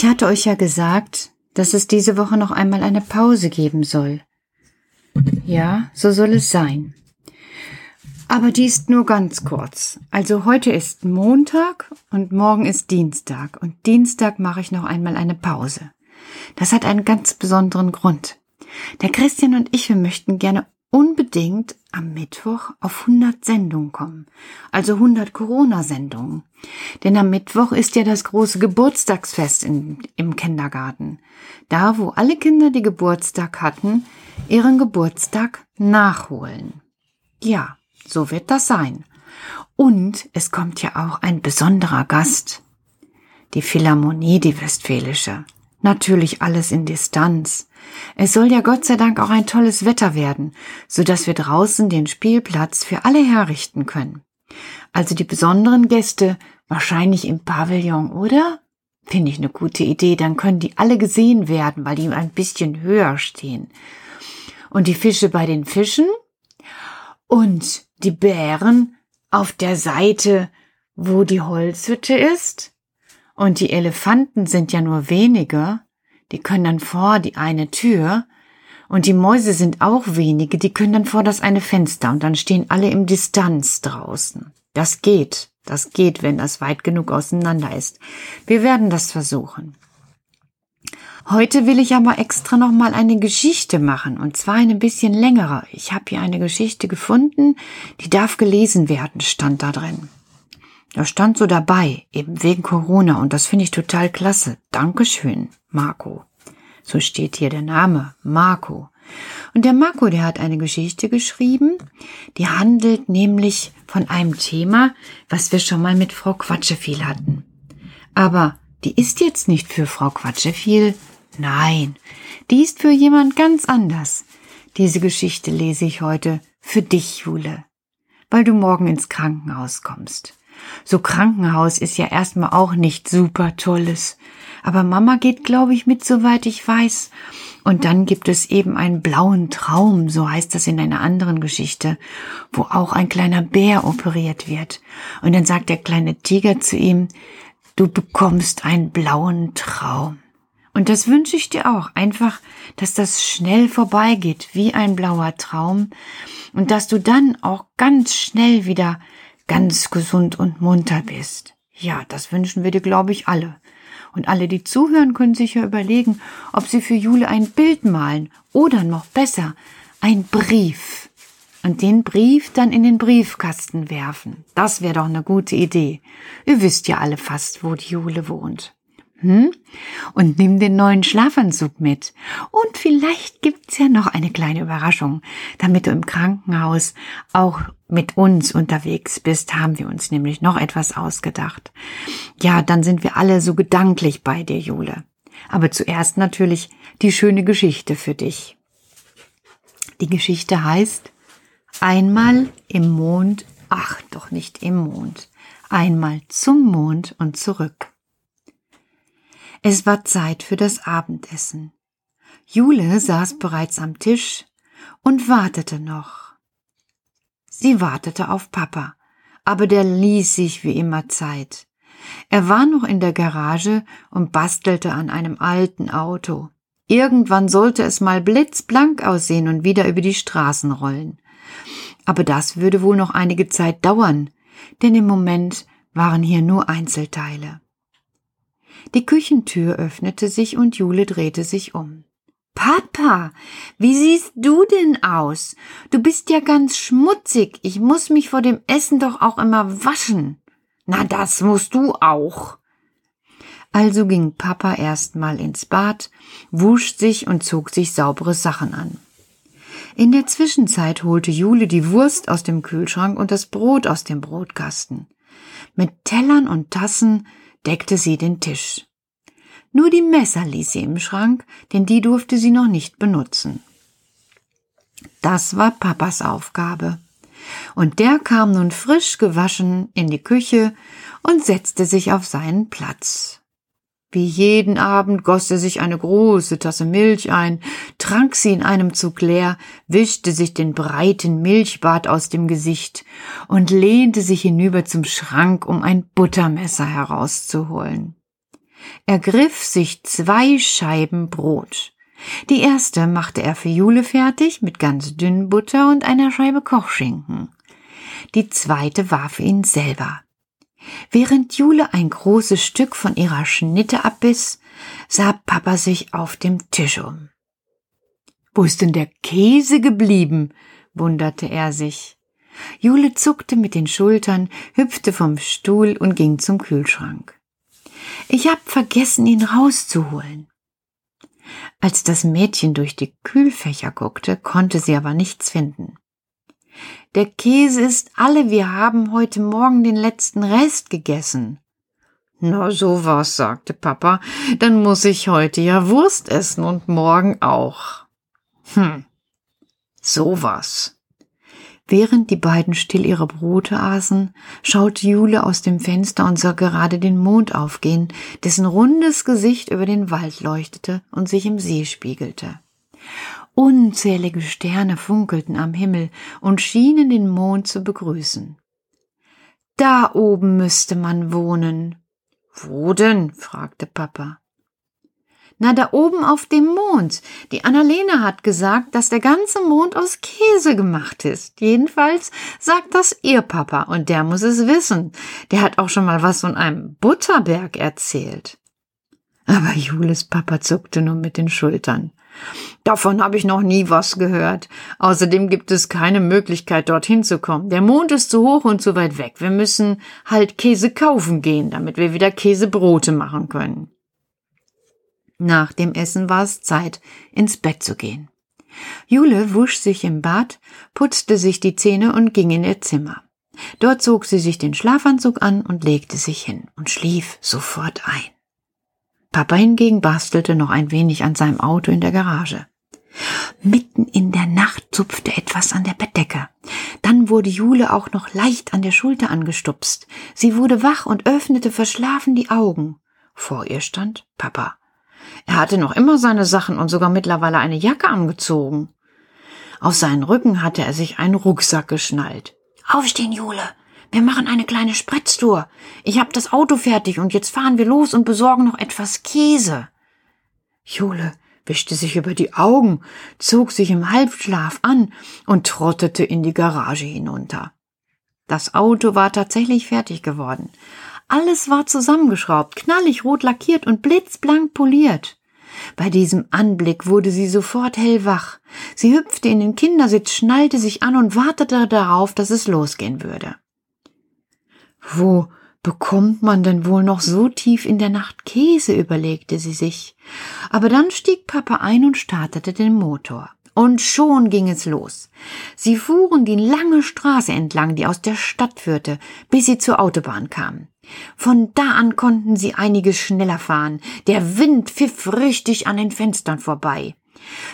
Ich hatte euch ja gesagt, dass es diese Woche noch einmal eine Pause geben soll. Ja, so soll es sein. Aber die ist nur ganz kurz. Also heute ist Montag und morgen ist Dienstag. Und Dienstag mache ich noch einmal eine Pause. Das hat einen ganz besonderen Grund. Der Christian und ich, wir möchten gerne unbedingt am Mittwoch auf 100 Sendungen kommen. Also 100 Corona-Sendungen. Denn am Mittwoch ist ja das große Geburtstagsfest in, im Kindergarten. Da, wo alle Kinder, die Geburtstag hatten, ihren Geburtstag nachholen. Ja, so wird das sein. Und es kommt ja auch ein besonderer Gast. Die Philharmonie, die Westfälische. Natürlich alles in Distanz. Es soll ja Gott sei Dank auch ein tolles Wetter werden, so dass wir draußen den Spielplatz für alle herrichten können. Also die besonderen Gäste wahrscheinlich im Pavillon, oder? Finde ich eine gute Idee, dann können die alle gesehen werden, weil die ein bisschen höher stehen. Und die Fische bei den Fischen und die Bären auf der Seite, wo die Holzhütte ist und die Elefanten sind ja nur wenige, die können dann vor die eine Tür, und die Mäuse sind auch wenige, die können dann vor das eine Fenster, und dann stehen alle im Distanz draußen. Das geht, das geht, wenn das weit genug auseinander ist. Wir werden das versuchen. Heute will ich aber extra noch mal eine Geschichte machen und zwar eine bisschen längere. Ich habe hier eine Geschichte gefunden, die darf gelesen werden, stand da drin. Er stand so dabei, eben wegen Corona, und das finde ich total klasse. Dankeschön, Marco. So steht hier der Name, Marco. Und der Marco, der hat eine Geschichte geschrieben, die handelt nämlich von einem Thema, was wir schon mal mit Frau Quatscheviel hatten. Aber die ist jetzt nicht für Frau Quatscheviel, nein, die ist für jemand ganz anders. Diese Geschichte lese ich heute für dich, Jule, weil du morgen ins Krankenhaus kommst. So Krankenhaus ist ja erstmal auch nicht super tolles. Aber Mama geht, glaube ich, mit, soweit ich weiß. Und dann gibt es eben einen blauen Traum, so heißt das in einer anderen Geschichte, wo auch ein kleiner Bär operiert wird. Und dann sagt der kleine Tiger zu ihm, du bekommst einen blauen Traum. Und das wünsche ich dir auch, einfach, dass das schnell vorbeigeht, wie ein blauer Traum, und dass du dann auch ganz schnell wieder ganz gesund und munter bist. Ja, das wünschen wir dir, glaube ich, alle. Und alle, die zuhören, können sich ja überlegen, ob sie für Jule ein Bild malen oder noch besser, ein Brief. Und den Brief dann in den Briefkasten werfen. Das wäre doch eine gute Idee. Ihr wisst ja alle fast, wo die Jule wohnt. Hm? Und nimm den neuen Schlafanzug mit. Und vielleicht gibt's ja noch eine kleine Überraschung. Damit du im Krankenhaus auch mit uns unterwegs bist, haben wir uns nämlich noch etwas ausgedacht. Ja, dann sind wir alle so gedanklich bei dir, Jule. Aber zuerst natürlich die schöne Geschichte für dich. Die Geschichte heißt Einmal im Mond, ach doch nicht im Mond, einmal zum Mond und zurück. Es war Zeit für das Abendessen. Jule saß bereits am Tisch und wartete noch. Sie wartete auf Papa, aber der ließ sich wie immer Zeit. Er war noch in der Garage und bastelte an einem alten Auto. Irgendwann sollte es mal blitzblank aussehen und wieder über die Straßen rollen. Aber das würde wohl noch einige Zeit dauern, denn im Moment waren hier nur Einzelteile. Die Küchentür öffnete sich und Jule drehte sich um. Papa, wie siehst du denn aus? Du bist ja ganz schmutzig. Ich muss mich vor dem Essen doch auch immer waschen. Na, das musst du auch. Also ging Papa erstmal ins Bad, wusch sich und zog sich saubere Sachen an. In der Zwischenzeit holte Jule die Wurst aus dem Kühlschrank und das Brot aus dem Brotkasten. Mit Tellern und Tassen deckte sie den Tisch. Nur die Messer ließ sie im Schrank, denn die durfte sie noch nicht benutzen. Das war Papas Aufgabe. Und der kam nun frisch gewaschen in die Küche und setzte sich auf seinen Platz. Wie jeden Abend goss er sich eine große Tasse Milch ein, trank sie in einem Zug leer, wischte sich den breiten Milchbart aus dem Gesicht und lehnte sich hinüber zum Schrank, um ein Buttermesser herauszuholen. Er griff sich zwei Scheiben Brot. Die erste machte er für Jule fertig mit ganz dünn Butter und einer Scheibe Kochschinken. Die zweite war für ihn selber. Während Jule ein großes Stück von ihrer Schnitte abbiss, sah Papa sich auf dem Tisch um. Wo ist denn der Käse geblieben? wunderte er sich. Jule zuckte mit den Schultern, hüpfte vom Stuhl und ging zum Kühlschrank. Ich hab vergessen, ihn rauszuholen. Als das Mädchen durch die Kühlfächer guckte, konnte sie aber nichts finden. Der Käse ist alle, wir haben heute Morgen den letzten Rest gegessen. Na, so was, sagte Papa, dann muss ich heute ja Wurst essen und morgen auch. Hm, so was. Während die beiden still ihre Brote aßen, schaute Jule aus dem Fenster und sah gerade den Mond aufgehen, dessen rundes Gesicht über den Wald leuchtete und sich im See spiegelte. Unzählige Sterne funkelten am Himmel und schienen den Mond zu begrüßen. Da oben müsste man wohnen. Wo denn? fragte Papa. Na, da oben auf dem Mond. Die Annalena hat gesagt, dass der ganze Mond aus Käse gemacht ist. Jedenfalls sagt das ihr Papa und der muss es wissen. Der hat auch schon mal was von einem Butterberg erzählt. Aber Jules Papa zuckte nur mit den Schultern. Davon habe ich noch nie was gehört. Außerdem gibt es keine Möglichkeit, dorthin zu kommen. Der Mond ist zu hoch und zu weit weg. Wir müssen halt Käse kaufen gehen, damit wir wieder Käsebrote machen können. Nach dem Essen war es Zeit, ins Bett zu gehen. Jule wusch sich im Bad, putzte sich die Zähne und ging in ihr Zimmer. Dort zog sie sich den Schlafanzug an und legte sich hin und schlief sofort ein. Papa hingegen bastelte noch ein wenig an seinem Auto in der Garage. Mitten in der Nacht zupfte etwas an der Bettdecke. Dann wurde Jule auch noch leicht an der Schulter angestupst. Sie wurde wach und öffnete verschlafen die Augen. Vor ihr stand Papa. Er hatte noch immer seine Sachen und sogar mittlerweile eine Jacke angezogen. Auf seinen Rücken hatte er sich einen Rucksack geschnallt. Aufstehen, Jule. Wir machen eine kleine Spritztour. Ich hab das Auto fertig und jetzt fahren wir los und besorgen noch etwas Käse. Jule wischte sich über die Augen, zog sich im Halbschlaf an und trottete in die Garage hinunter. Das Auto war tatsächlich fertig geworden. Alles war zusammengeschraubt, knallig rot lackiert und blitzblank poliert. Bei diesem Anblick wurde sie sofort hellwach. Sie hüpfte in den Kindersitz, schnallte sich an und wartete darauf, dass es losgehen würde. Wo bekommt man denn wohl noch so tief in der Nacht Käse, überlegte sie sich. Aber dann stieg Papa ein und startete den Motor. Und schon ging es los. Sie fuhren die lange Straße entlang, die aus der Stadt führte, bis sie zur Autobahn kamen. Von da an konnten sie einiges schneller fahren. Der Wind pfiff richtig an den Fenstern vorbei.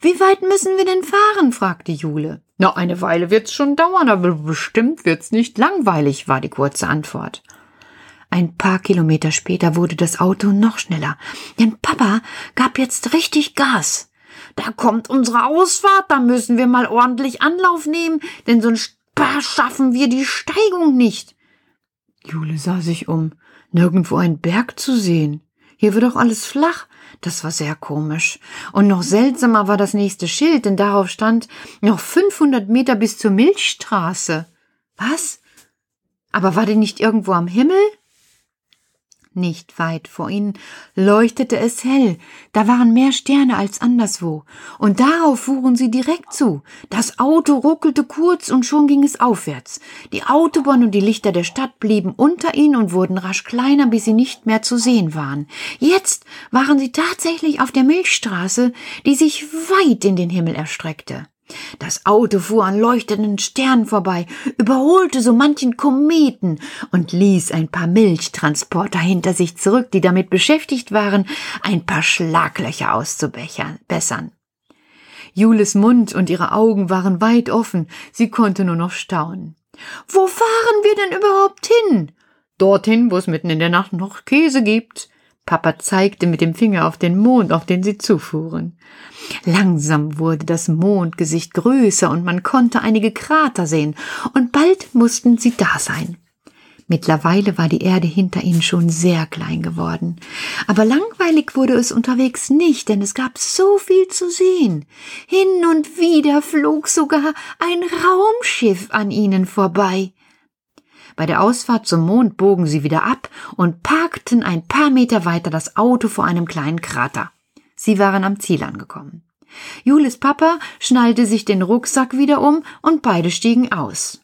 Wie weit müssen wir denn fahren? fragte Jule. Na, eine Weile wird's schon dauern, aber bestimmt wird's nicht langweilig, war die kurze Antwort. Ein paar Kilometer später wurde das Auto noch schneller, denn Papa gab jetzt richtig Gas. Da kommt unsere Ausfahrt, da müssen wir mal ordentlich Anlauf nehmen, denn sonst schaffen wir die Steigung nicht. Jule sah sich um. Nirgendwo ein Berg zu sehen. Hier wird doch alles flach. Das war sehr komisch. Und noch seltsamer war das nächste Schild, denn darauf stand noch 500 Meter bis zur Milchstraße. Was? Aber war die nicht irgendwo am Himmel? Nicht weit vor ihnen leuchtete es hell, da waren mehr Sterne als anderswo, und darauf fuhren sie direkt zu. Das Auto ruckelte kurz und schon ging es aufwärts. Die Autobahn und die Lichter der Stadt blieben unter ihnen und wurden rasch kleiner, bis sie nicht mehr zu sehen waren. Jetzt waren sie tatsächlich auf der Milchstraße, die sich weit in den Himmel erstreckte. Das Auto fuhr an leuchtenden Sternen vorbei, überholte so manchen Kometen und ließ ein paar Milchtransporter hinter sich zurück, die damit beschäftigt waren, ein paar Schlaglöcher auszubessern. Jules Mund und ihre Augen waren weit offen, sie konnte nur noch staunen. Wo fahren wir denn überhaupt hin? Dorthin, wo es mitten in der Nacht noch Käse gibt. Papa zeigte mit dem Finger auf den Mond, auf den sie zufuhren. Langsam wurde das Mondgesicht größer und man konnte einige Krater sehen, und bald mussten sie da sein. Mittlerweile war die Erde hinter ihnen schon sehr klein geworden. Aber langweilig wurde es unterwegs nicht, denn es gab so viel zu sehen. Hin und wieder flog sogar ein Raumschiff an ihnen vorbei. Bei der Ausfahrt zum Mond bogen sie wieder ab und parkten ein paar Meter weiter das Auto vor einem kleinen Krater. Sie waren am Ziel angekommen. Julis Papa schnallte sich den Rucksack wieder um und beide stiegen aus.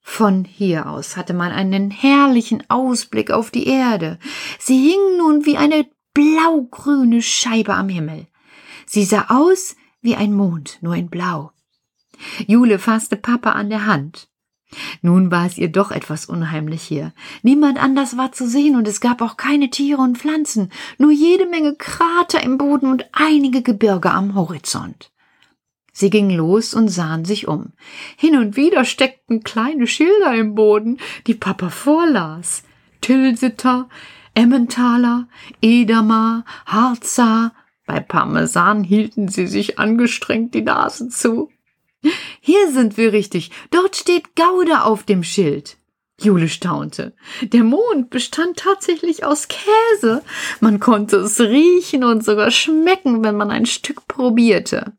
Von hier aus hatte man einen herrlichen Ausblick auf die Erde. Sie hing nun wie eine blaugrüne Scheibe am Himmel. Sie sah aus wie ein Mond, nur in Blau. Jule fasste Papa an der Hand. Nun war es ihr doch etwas unheimlich hier. Niemand anders war zu sehen und es gab auch keine Tiere und Pflanzen, nur jede Menge Krater im Boden und einige Gebirge am Horizont. Sie gingen los und sahen sich um. Hin und wieder steckten kleine Schilder im Boden, die Papa vorlas. Tilsiter, Emmentaler, Edamer, Harzer. Bei Parmesan hielten sie sich angestrengt die Nasen zu. Hier sind wir richtig. Dort steht Gouda auf dem Schild. Jule staunte. Der Mond bestand tatsächlich aus Käse. Man konnte es riechen und sogar schmecken, wenn man ein Stück probierte.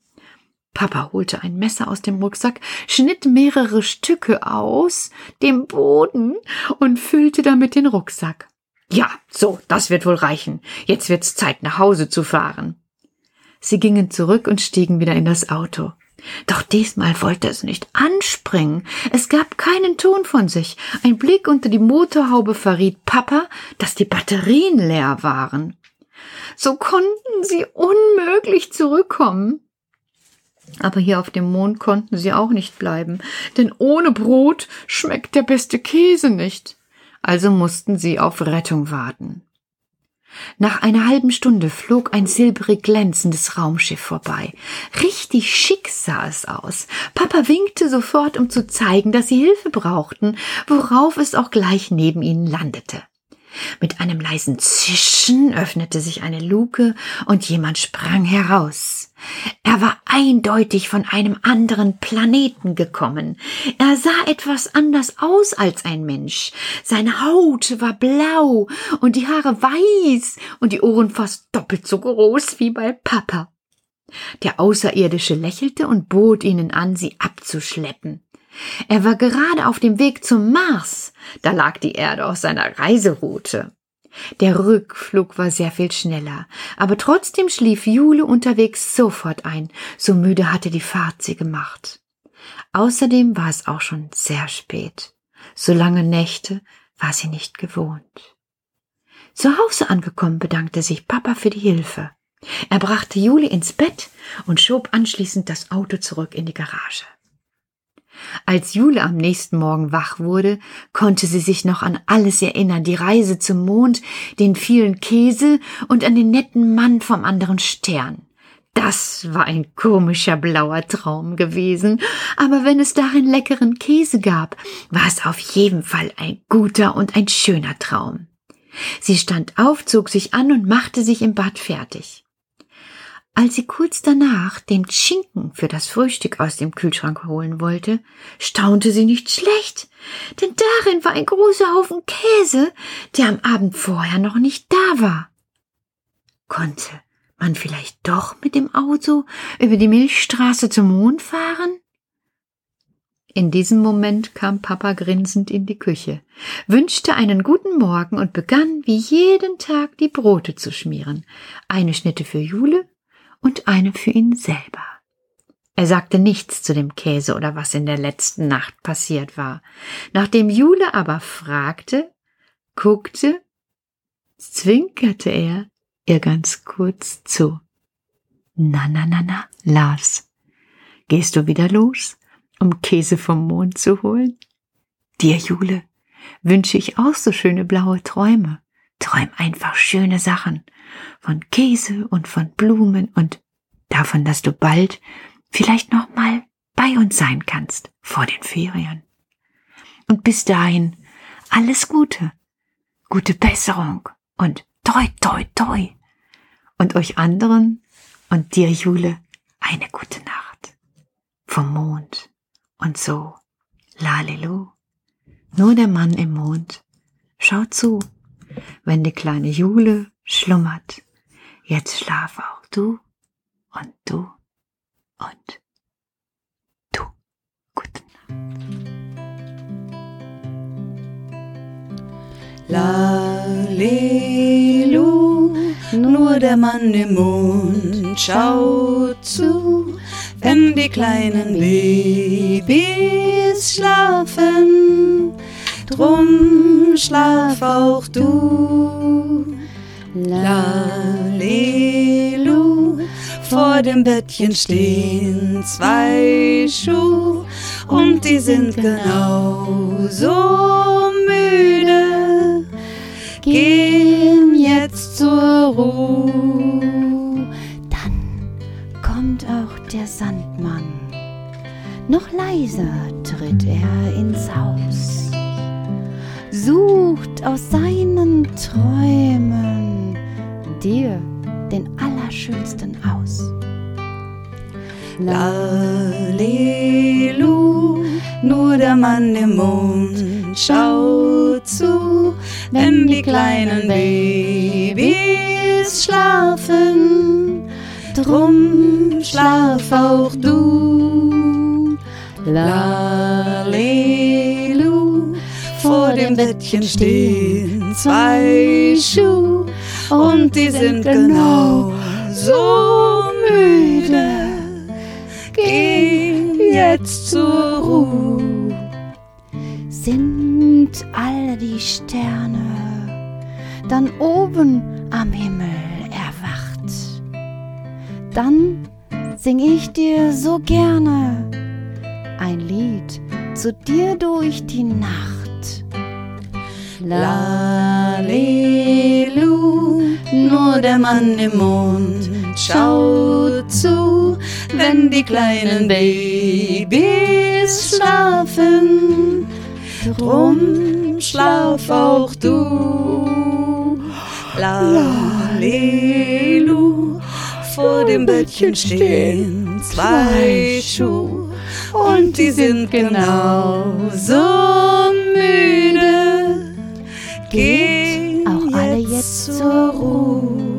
Papa holte ein Messer aus dem Rucksack, schnitt mehrere Stücke aus dem Boden und füllte damit den Rucksack. Ja, so, das wird wohl reichen. Jetzt wird's Zeit, nach Hause zu fahren. Sie gingen zurück und stiegen wieder in das Auto. Doch diesmal wollte es nicht anspringen. Es gab keinen Ton von sich. Ein Blick unter die Motorhaube verriet Papa, dass die Batterien leer waren. So konnten sie unmöglich zurückkommen. Aber hier auf dem Mond konnten sie auch nicht bleiben, denn ohne Brot schmeckt der beste Käse nicht. Also mussten sie auf Rettung warten. Nach einer halben Stunde flog ein silbrig glänzendes Raumschiff vorbei. Richtig schick sah es aus. Papa winkte sofort, um zu zeigen, dass sie Hilfe brauchten, worauf es auch gleich neben ihnen landete. Mit einem leisen Zischen öffnete sich eine Luke und jemand sprang heraus. Er war eindeutig von einem anderen Planeten gekommen. Er sah etwas anders aus als ein Mensch. Seine Haut war blau und die Haare weiß und die Ohren fast doppelt so groß wie bei Papa. Der Außerirdische lächelte und bot ihnen an, sie abzuschleppen. Er war gerade auf dem Weg zum Mars, da lag die Erde auf seiner Reiseroute. Der Rückflug war sehr viel schneller, aber trotzdem schlief Jule unterwegs sofort ein, so müde hatte die Fahrt sie gemacht. Außerdem war es auch schon sehr spät. So lange Nächte war sie nicht gewohnt. Zu Hause angekommen bedankte sich Papa für die Hilfe. Er brachte Juli ins Bett und schob anschließend das Auto zurück in die Garage. Als Jule am nächsten Morgen wach wurde, konnte sie sich noch an alles erinnern, die Reise zum Mond, den vielen Käse und an den netten Mann vom anderen Stern. Das war ein komischer blauer Traum gewesen, aber wenn es darin leckeren Käse gab, war es auf jeden Fall ein guter und ein schöner Traum. Sie stand auf, zog sich an und machte sich im Bad fertig. Als sie kurz danach den Schinken für das Frühstück aus dem Kühlschrank holen wollte, staunte sie nicht schlecht, denn darin war ein großer Haufen Käse, der am Abend vorher noch nicht da war. Konnte man vielleicht doch mit dem Auto über die Milchstraße zum Mond fahren? In diesem Moment kam Papa grinsend in die Küche, wünschte einen guten Morgen und begann wie jeden Tag die Brote zu schmieren. Eine Schnitte für Jule und eine für ihn selber. Er sagte nichts zu dem Käse oder was in der letzten Nacht passiert war. Nachdem Jule aber fragte, guckte, zwinkerte er ihr ganz kurz zu. Na, na, na, na, Lars, gehst du wieder los, um Käse vom Mond zu holen? Dir, Jule, wünsche ich auch so schöne blaue Träume. Träum einfach schöne Sachen von Käse und von Blumen und davon, dass du bald vielleicht noch mal bei uns sein kannst vor den Ferien. Und bis dahin alles Gute, gute Besserung und toi toi toi. Und euch anderen und dir Jule eine gute Nacht vom Mond und so lalelu nur der Mann im Mond. Schau zu, wenn die kleine Jule schlummert. Jetzt schlaf auch du und du und du. Gute Nacht. Lalelu, nur der Mann im Mond schaut zu, wenn die kleinen Babys schlafen. Drum schlaf auch du. Lalelu, vor dem Bettchen stehen zwei Schuhe und die sind genauso müde. Gehen jetzt zur Ruhe. Dann kommt auch der Sandmann. Noch leiser tritt er ins Haus, sucht aus seinen Träumen dir den Allerschönsten aus. Lalelu, nur der Mann im Mond schaut zu, wenn die kleinen Babys schlafen. Drum schlaf auch du. Lalelu, dem Bettchen stehen zwei Schuhe und die sind genau so müde. Geh jetzt zur Ruhe. Sind alle die Sterne dann oben am Himmel erwacht? Dann sing ich dir so gerne ein Lied zu dir durch die Nacht. Lalelu, nur der Mann im Mond schaut zu, wenn die kleinen Babys schlafen. Drum schlaf auch du. Lalelu, vor dem Bettchen stehen zwei Schuhe und die sind genau so geht, geht auch alle jetzt zur Ruhe.